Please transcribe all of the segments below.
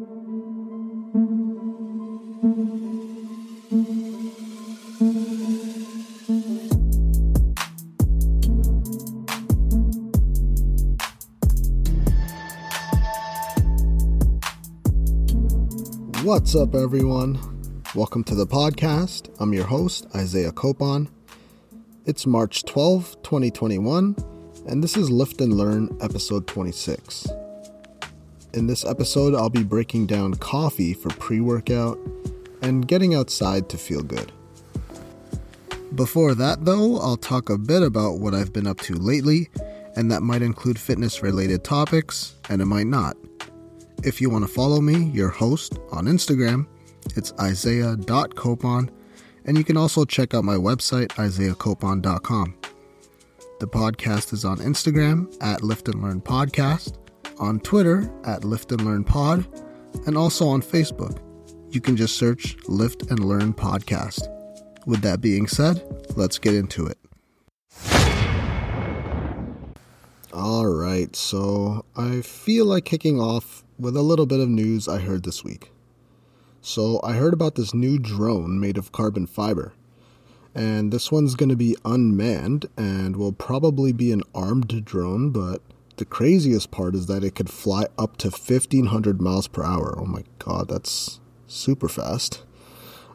What's up, everyone? Welcome to the podcast. I'm your host, Isaiah Copon. It's March 12, 2021, and this is Lift and Learn, episode 26. In this episode, I'll be breaking down coffee for pre workout and getting outside to feel good. Before that, though, I'll talk a bit about what I've been up to lately, and that might include fitness related topics, and it might not. If you want to follow me, your host, on Instagram, it's isaiah.copon, and you can also check out my website, isaiahcopon.com. The podcast is on Instagram at Lift and Learn Podcast, on Twitter at Lift and Learn Pod, and also on Facebook. You can just search Lift and Learn Podcast. With that being said, let's get into it. All right, so I feel like kicking off with a little bit of news I heard this week. So, I heard about this new drone made of carbon fiber. And this one's going to be unmanned and will probably be an armed drone, but the craziest part is that it could fly up to 1500 miles per hour. Oh my god, that's super fast.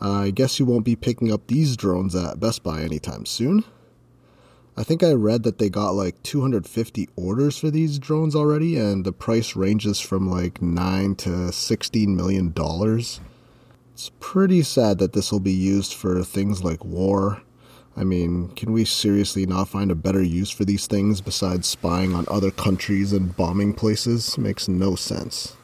I guess you won't be picking up these drones at Best Buy anytime soon. I think I read that they got like 250 orders for these drones already, and the price ranges from like 9 to 16 million dollars. It's pretty sad that this will be used for things like war. I mean, can we seriously not find a better use for these things besides spying on other countries and bombing places? Makes no sense.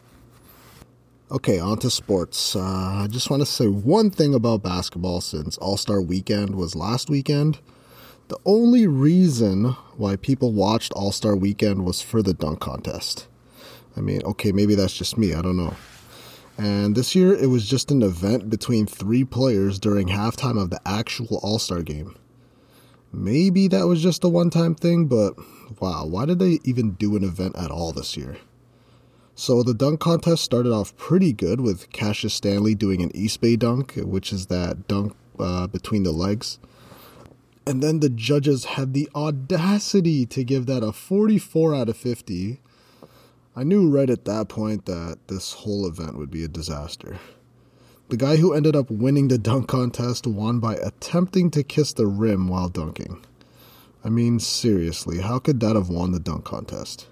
Okay, on to sports. Uh, I just want to say one thing about basketball since All Star weekend was last weekend. The only reason why people watched All Star Weekend was for the dunk contest. I mean, okay, maybe that's just me, I don't know. And this year it was just an event between three players during halftime of the actual All Star game. Maybe that was just a one time thing, but wow, why did they even do an event at all this year? So the dunk contest started off pretty good with Cassius Stanley doing an East Bay dunk, which is that dunk uh, between the legs. And then the judges had the audacity to give that a 44 out of 50. I knew right at that point that this whole event would be a disaster. The guy who ended up winning the dunk contest won by attempting to kiss the rim while dunking. I mean, seriously, how could that have won the dunk contest?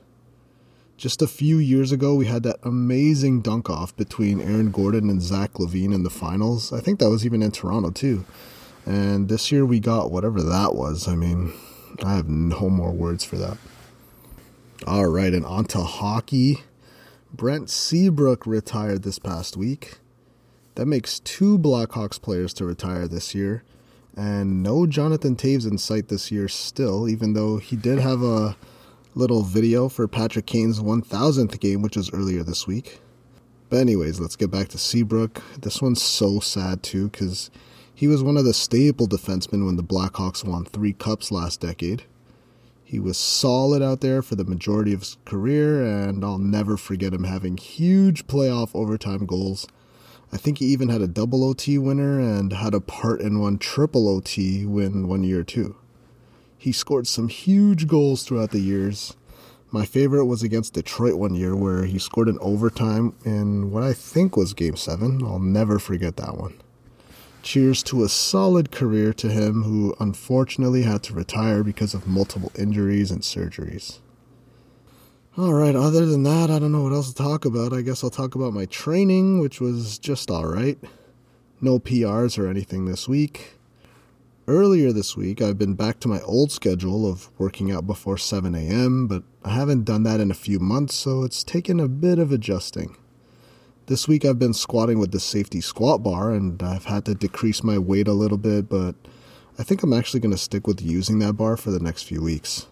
Just a few years ago, we had that amazing dunk off between Aaron Gordon and Zach LaVine in the finals. I think that was even in Toronto, too. And this year we got whatever that was. I mean, I have no more words for that. All right, and on to hockey. Brent Seabrook retired this past week. That makes two Blackhawks players to retire this year. And no Jonathan Toews in sight this year still, even though he did have a little video for Patrick Kane's 1000th game, which was earlier this week. But, anyways, let's get back to Seabrook. This one's so sad, too, because he was one of the staple defensemen when the Blackhawks won three cups last decade. He was solid out there for the majority of his career, and I'll never forget him having huge playoff overtime goals. I think he even had a double OT winner and had a part in one triple OT win one year too. He scored some huge goals throughout the years. My favorite was against Detroit one year where he scored an overtime in what I think was game 7. I'll never forget that one. Cheers to a solid career to him who unfortunately had to retire because of multiple injuries and surgeries. Alright, other than that, I don't know what else to talk about. I guess I'll talk about my training, which was just alright. No PRs or anything this week. Earlier this week, I've been back to my old schedule of working out before 7 a.m., but I haven't done that in a few months, so it's taken a bit of adjusting. This week I've been squatting with the safety squat bar and I've had to decrease my weight a little bit, but I think I'm actually going to stick with using that bar for the next few weeks.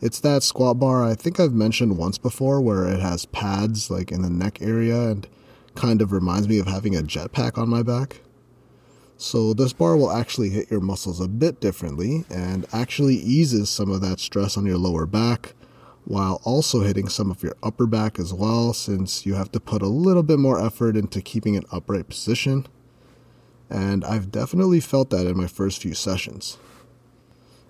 It's that squat bar I think I've mentioned once before where it has pads like in the neck area and kind of reminds me of having a jetpack on my back. So this bar will actually hit your muscles a bit differently and actually eases some of that stress on your lower back while also hitting some of your upper back as well, since you have to put a little bit more effort into keeping an upright position. And I've definitely felt that in my first few sessions.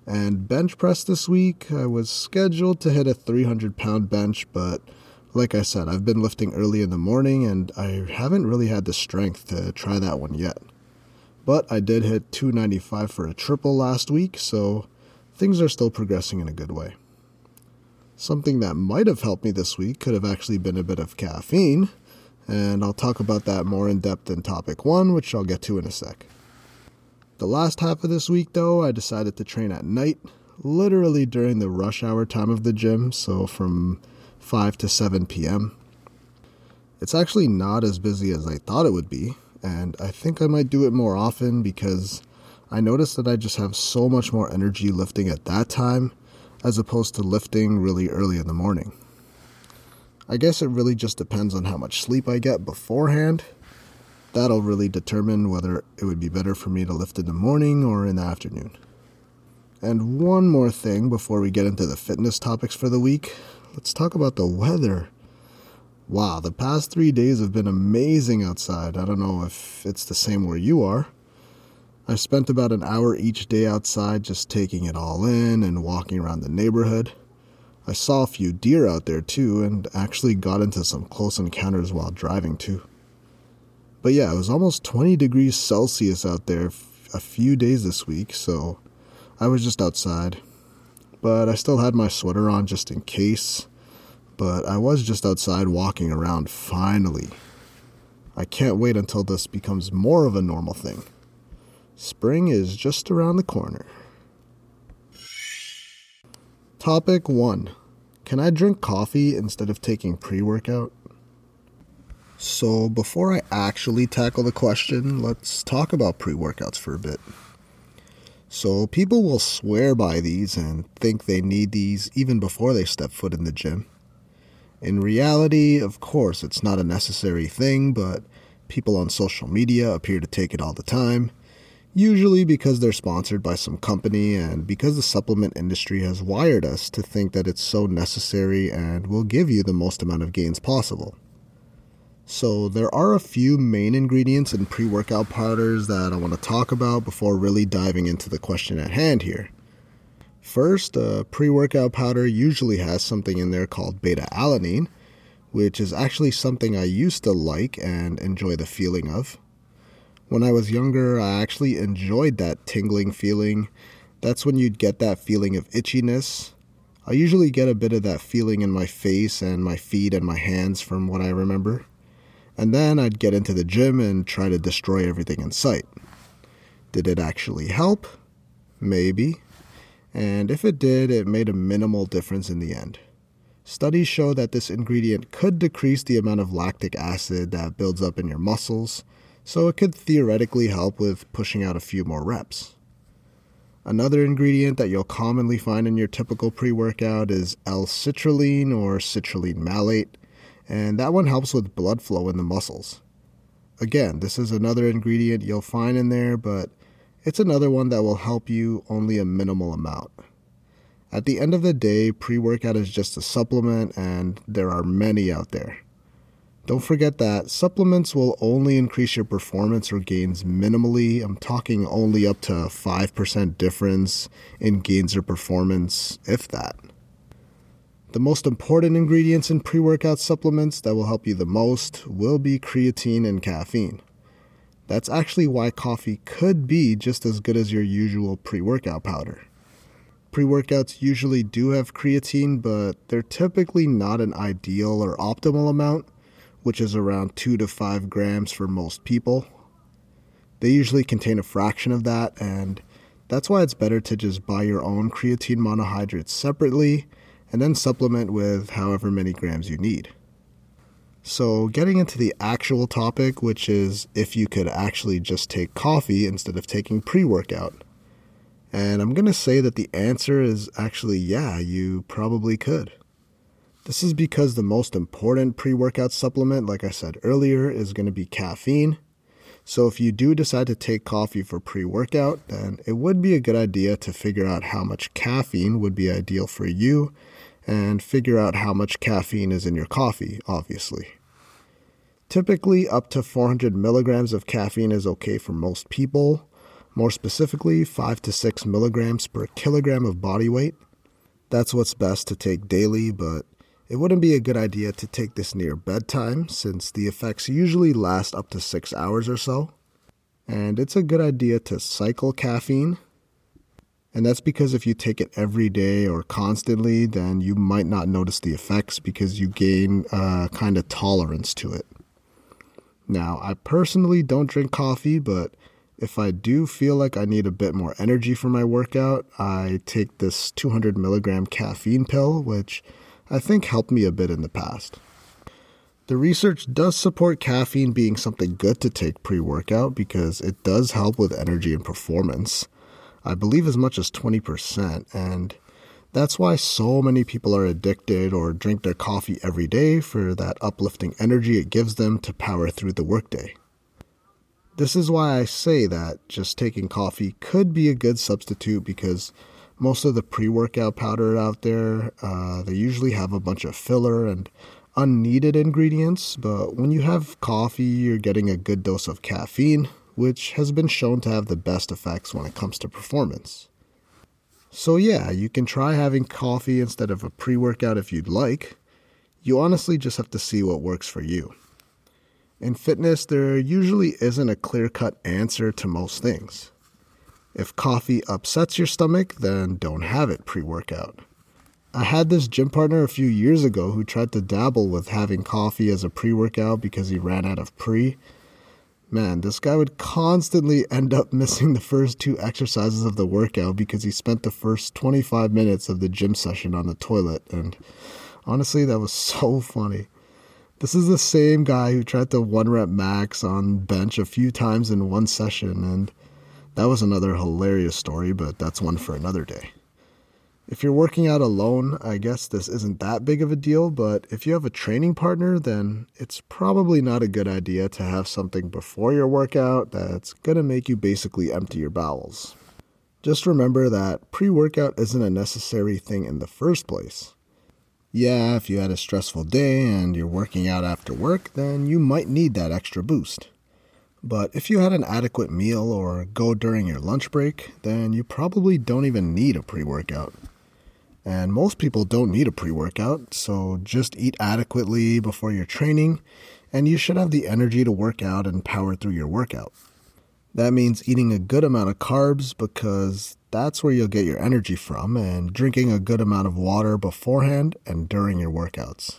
And bench press this week, I was scheduled to hit a 300 pound bench, but like I said, I've been lifting early in the morning and I haven't really had the strength to try that one yet. But I did hit 295 for a triple last week, so things are still progressing in a good way. Something that might have helped me this week could have actually been a bit of caffeine, and I'll talk about that more in depth in topic one, which I'll get to in a sec. The last half of this week, though, I decided to train at night, literally during the rush hour time of the gym, so from 5 to 7 p.m. It's actually not as busy as I thought it would be, and I think I might do it more often because I noticed that I just have so much more energy lifting at that time as opposed to lifting really early in the morning. I guess it really just depends on how much sleep I get beforehand. That'll really determine whether it would be better for me to lift in the morning or in the afternoon. And one more thing before we get into the fitness topics for the week let's talk about the weather. Wow, the past three days have been amazing outside. I don't know if it's the same where you are. I spent about an hour each day outside just taking it all in and walking around the neighborhood. I saw a few deer out there too, and actually got into some close encounters while driving too. But yeah, it was almost 20 degrees Celsius out there a few days this week, so I was just outside. But I still had my sweater on just in case. But I was just outside walking around finally. I can't wait until this becomes more of a normal thing. Spring is just around the corner. Topic 1 Can I drink coffee instead of taking pre workout? So, before I actually tackle the question, let's talk about pre workouts for a bit. So, people will swear by these and think they need these even before they step foot in the gym. In reality, of course, it's not a necessary thing, but people on social media appear to take it all the time usually because they're sponsored by some company and because the supplement industry has wired us to think that it's so necessary and will give you the most amount of gains possible. So, there are a few main ingredients in pre workout powders that I want to talk about before really diving into the question at hand here. First, a pre workout powder usually has something in there called beta alanine, which is actually something I used to like and enjoy the feeling of. When I was younger, I actually enjoyed that tingling feeling. That's when you'd get that feeling of itchiness. I usually get a bit of that feeling in my face and my feet and my hands from what I remember. And then I'd get into the gym and try to destroy everything in sight. Did it actually help? Maybe. And if it did, it made a minimal difference in the end. Studies show that this ingredient could decrease the amount of lactic acid that builds up in your muscles so it could theoretically help with pushing out a few more reps. Another ingredient that you'll commonly find in your typical pre workout is L citrulline or citrulline malate, and that one helps with blood flow in the muscles. Again, this is another ingredient you'll find in there, but it's another one that will help you only a minimal amount. At the end of the day, pre workout is just a supplement, and there are many out there. Don't forget that supplements will only increase your performance or gains minimally. I'm talking only up to 5% difference in gains or performance, if that. The most important ingredients in pre workout supplements that will help you the most will be creatine and caffeine. That's actually why coffee could be just as good as your usual pre workout powder. Pre workouts usually do have creatine, but they're typically not an ideal or optimal amount which is around 2 to 5 grams for most people. They usually contain a fraction of that, and that's why it's better to just buy your own creatine monohydrate separately and then supplement with however many grams you need. So, getting into the actual topic, which is if you could actually just take coffee instead of taking pre workout. And I'm going to say that the answer is actually yeah, you probably could. This is because the most important pre workout supplement, like I said earlier, is going to be caffeine. So, if you do decide to take coffee for pre workout, then it would be a good idea to figure out how much caffeine would be ideal for you and figure out how much caffeine is in your coffee, obviously. Typically, up to 400 milligrams of caffeine is okay for most people, more specifically, 5 to 6 milligrams per kilogram of body weight. That's what's best to take daily, but it wouldn't be a good idea to take this near bedtime since the effects usually last up to 6 hours or so. And it's a good idea to cycle caffeine. And that's because if you take it every day or constantly, then you might not notice the effects because you gain uh, a kind of tolerance to it. Now, I personally don't drink coffee, but if I do feel like I need a bit more energy for my workout, I take this 200 milligram caffeine pill, which I think helped me a bit in the past. The research does support caffeine being something good to take pre workout because it does help with energy and performance. I believe as much as 20%, and that's why so many people are addicted or drink their coffee every day for that uplifting energy it gives them to power through the workday. This is why I say that just taking coffee could be a good substitute because most of the pre workout powder out there, uh, they usually have a bunch of filler and unneeded ingredients, but when you have coffee, you're getting a good dose of caffeine, which has been shown to have the best effects when it comes to performance. So, yeah, you can try having coffee instead of a pre workout if you'd like. You honestly just have to see what works for you. In fitness, there usually isn't a clear cut answer to most things. If coffee upsets your stomach, then don't have it pre workout. I had this gym partner a few years ago who tried to dabble with having coffee as a pre workout because he ran out of pre, Man, this guy would constantly end up missing the first two exercises of the workout because he spent the first 25 minutes of the gym session on the toilet. And honestly, that was so funny. This is the same guy who tried to one rep max on bench a few times in one session. And that was another hilarious story, but that's one for another day. If you're working out alone, I guess this isn't that big of a deal, but if you have a training partner, then it's probably not a good idea to have something before your workout that's to make you basically empty your bowels. Just remember that pre workout isn't a necessary thing in the first place. Yeah, if you had a stressful day and you're working out after work, then you might need that extra boost. But if you had an adequate meal or go during your lunch break, then you probably don't even need a pre workout. And most people don't need a pre workout, so just eat adequately before your training, and you should have the energy to work out and power through your workout. That means eating a good amount of carbs because that's where you'll get your energy from, and drinking a good amount of water beforehand and during your workouts.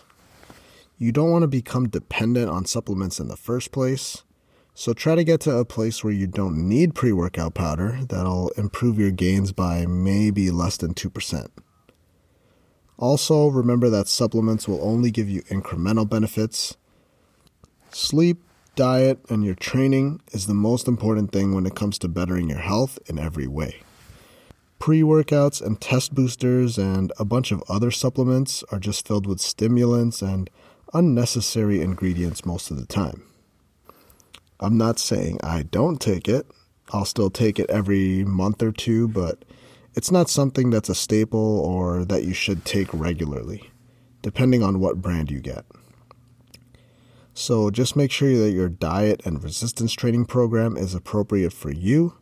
You don't want to become dependent on supplements in the first place, so try to get to a place where you don't need pre workout powder that'll improve your gains by maybe less than 2%. Also, remember that supplements will only give you incremental benefits. Sleep, diet, and your training is the most important thing when it comes to bettering your health in every way. Pre workouts and test boosters and a bunch of other supplements are just filled with stimulants and unnecessary ingredients most of the time. I'm not saying I don't take it, I'll still take it every month or two, but it's not something that's a staple or that you should take regularly, depending on what brand you get. So just make sure that your diet and resistance training program is appropriate for you,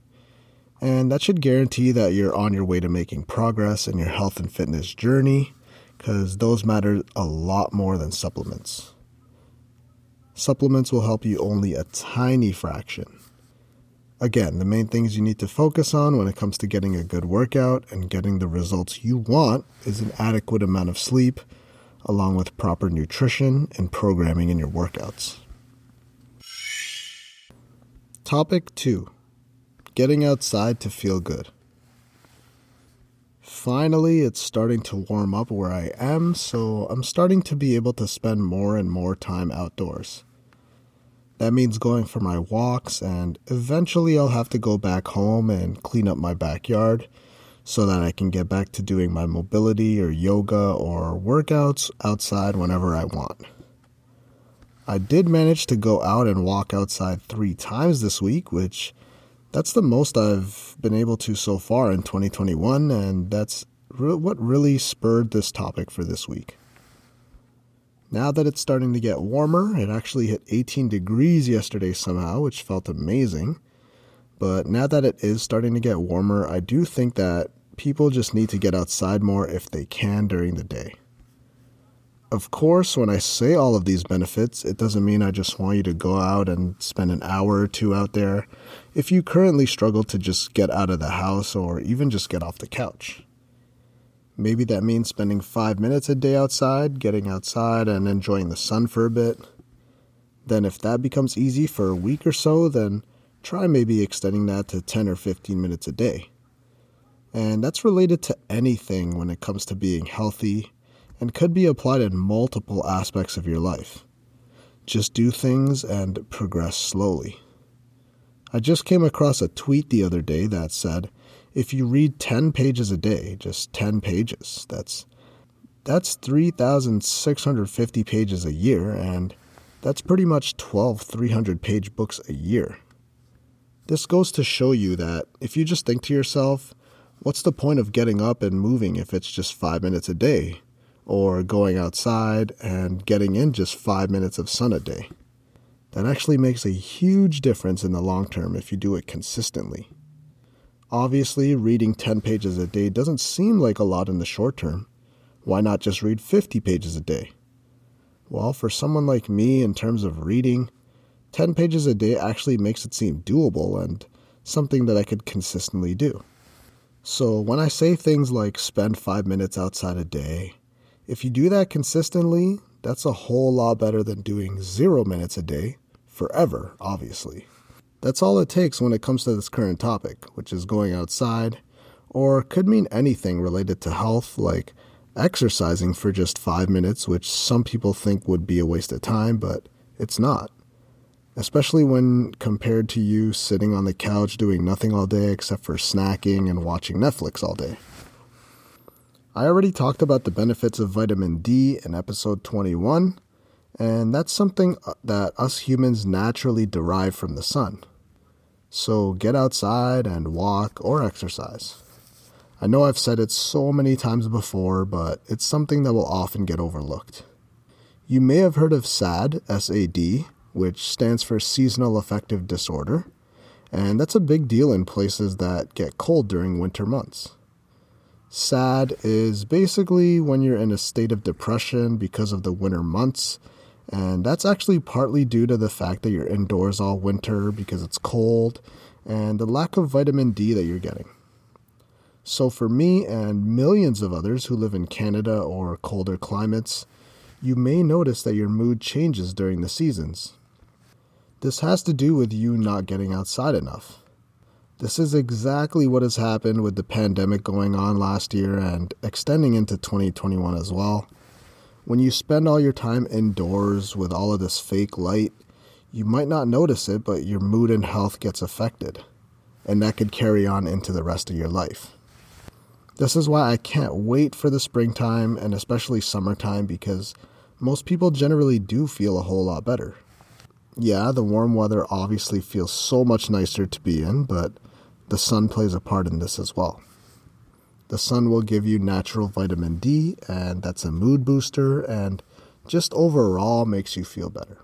and that should guarantee that you're on your way to making progress in your health and fitness journey, because those matter a lot more than supplements. Supplements will help you only a tiny fraction Again, the main things you need to focus on when it comes to getting a good workout and getting the results you want is an adequate amount of sleep, along with proper nutrition and programming in your workouts. Topic 2 Getting outside to feel good. Finally, it's starting to warm up where I am, so I'm starting to be able to spend more and more time outdoors. That means going for my walks, and eventually I'll have to go back home and clean up my backyard so that I can get back to doing my mobility or yoga or workouts outside whenever I want. I did manage to go out and walk outside three times this week, which that's the most I've been able to so far in 2021, and that's what really spurred this topic for this week. Now that it's starting to get warmer, it actually hit 18 degrees yesterday somehow, which felt amazing. But now that it is starting to get warmer, I do think that people just need to get outside more if they can during the day. Of course, when I say all of these benefits, it doesn't mean I just want you to go out and spend an hour or two out there if you currently struggle to just get out of the house or even just get off the couch. Maybe that means spending five minutes a day outside, getting outside and enjoying the sun for a bit. Then, if that becomes easy for a week or so, then try maybe extending that to 10 or 15 minutes a day. And that's related to anything when it comes to being healthy and could be applied in multiple aspects of your life. Just do things and progress slowly. I just came across a tweet the other day that said, if you read 10 pages a day, just 10 pages, that's that's 3650 pages a year and that's pretty much 12 300 page books a year. This goes to show you that if you just think to yourself, what's the point of getting up and moving if it's just 5 minutes a day? or going outside and getting in just five minutes of sun a day. That actually makes a huge difference in the long term if you do it consistently. Obviously, reading 10 pages a day doesn't seem like a lot in the short term. Why not just read 50 pages a day? Well, for someone like me, in terms of reading, 10 pages a day actually makes it seem doable and something that I could consistently do. So when I say things like spend five minutes outside a day, if you do that consistently, that's a whole lot better than doing zero minutes a day forever, obviously. That's all it takes when it comes to this current topic, which is going outside, or could mean anything related to health, like exercising for just five minutes, which some people think would be a waste of time, but it's not. Especially when compared to you sitting on the couch doing nothing all day except for snacking and watching Netflix all day. I already talked about the benefits of vitamin D in episode 21, and that's something uh, that us humans naturally derive from the sun. So get outside and walk or exercise. I know I've said it so many times before, but it's something that will often get overlooked. You may have heard of SAD, SAD, which stands for Seasonal Affective Disorder, and that's a big deal in places that get cold during winter months. SAD is basically when you're in a state of depression because of the winter months. And that's actually partly due to the fact that you're indoors all winter because it's cold and the lack of vitamin D that you're getting. So, for me and millions of others who live in Canada or colder climates, you may notice that your mood changes during the seasons. This has to do with you not getting outside enough. This is exactly what has happened with the pandemic going on last year and extending into 2021 as well. When you spend all your time indoors with all of this fake light, you might not notice it, but your mood and health gets affected, and that could carry on into the rest of your life. This is why I can't wait for the springtime and especially summertime because most people generally do feel a whole lot better. Yeah, the warm weather obviously feels so much nicer to be in, but the sun plays a part in this as well. The sun will give you natural vitamin D, and that's a mood booster and just overall makes you feel better.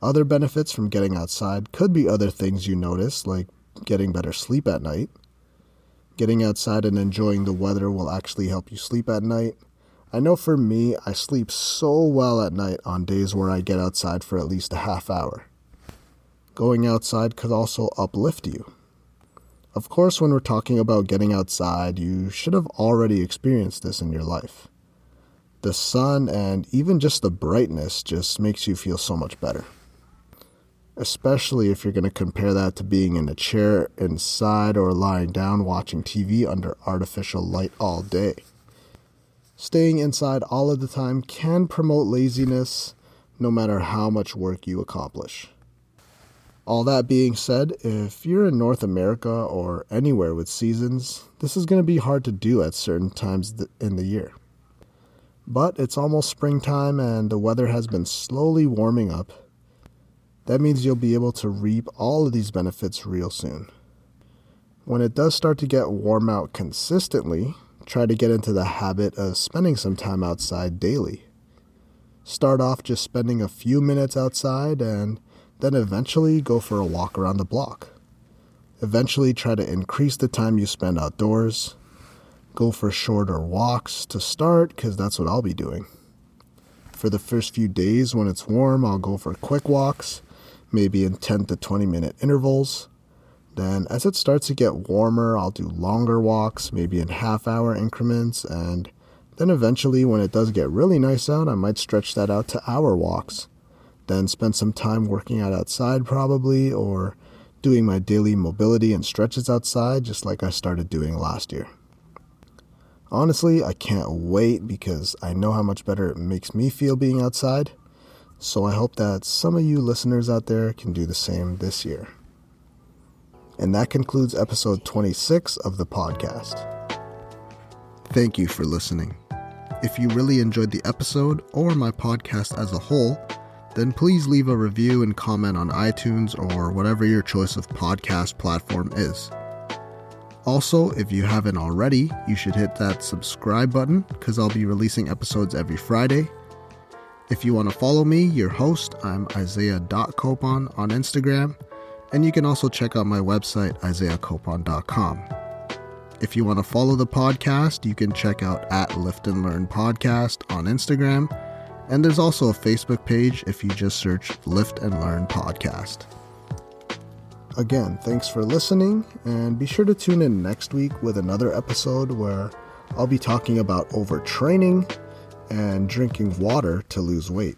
Other benefits from getting outside could be other things you notice, like getting better sleep at night. Getting outside and enjoying the weather will actually help you sleep at night. I know for me, I sleep so well at night on days where I get outside for at least a half hour. Going outside could also uplift you. Of course, when we're talking about getting outside, you should have already experienced this in your life. The sun and even just the brightness just makes you feel so much better. Especially if you're going to compare that to being in a chair inside or lying down watching TV under artificial light all day. Staying inside all of the time can promote laziness no matter how much work you accomplish. All that being said, if you're in North America or anywhere with seasons, this is going to be hard to do at certain times in the year. But it's almost springtime and the weather has been slowly warming up. That means you'll be able to reap all of these benefits real soon. When it does start to get warm out consistently, try to get into the habit of spending some time outside daily. Start off just spending a few minutes outside and then eventually go for a walk around the block. Eventually, try to increase the time you spend outdoors. Go for shorter walks to start because that's what I'll be doing. For the first few days when it's warm, I'll go for quick walks, maybe in 10 to 20 minute intervals. Then, as it starts to get warmer, I'll do longer walks, maybe in half hour increments, and then eventually, when it does get really nice out, I might stretch that out to hour walks. Then spend some time working out outside, probably, or doing my daily mobility and stretches outside, just like I started doing last year. Honestly, I can't wait because I know how much better it makes me feel being outside. So I hope that some of you listeners out there can do the same this year. And that concludes episode 26 of the podcast. Thank you for listening. If you really enjoyed the episode or my podcast as a whole, then please leave a review and comment on iTunes or whatever your choice of podcast platform is. Also, if you haven't already, you should hit that subscribe button because I'll be releasing episodes every Friday. If you want to follow me, your host, I'm Isaiah.copon on Instagram, and you can also check out my website, isaiahcopon.com. If you want to follow the podcast, you can check out at Lift and Learn Podcast on Instagram and there's also a Facebook page if you just search Lift and Learn Podcast. Again, thanks for listening, and be sure to tune in next week with another episode where I'll be talking about overtraining and drinking water to lose weight.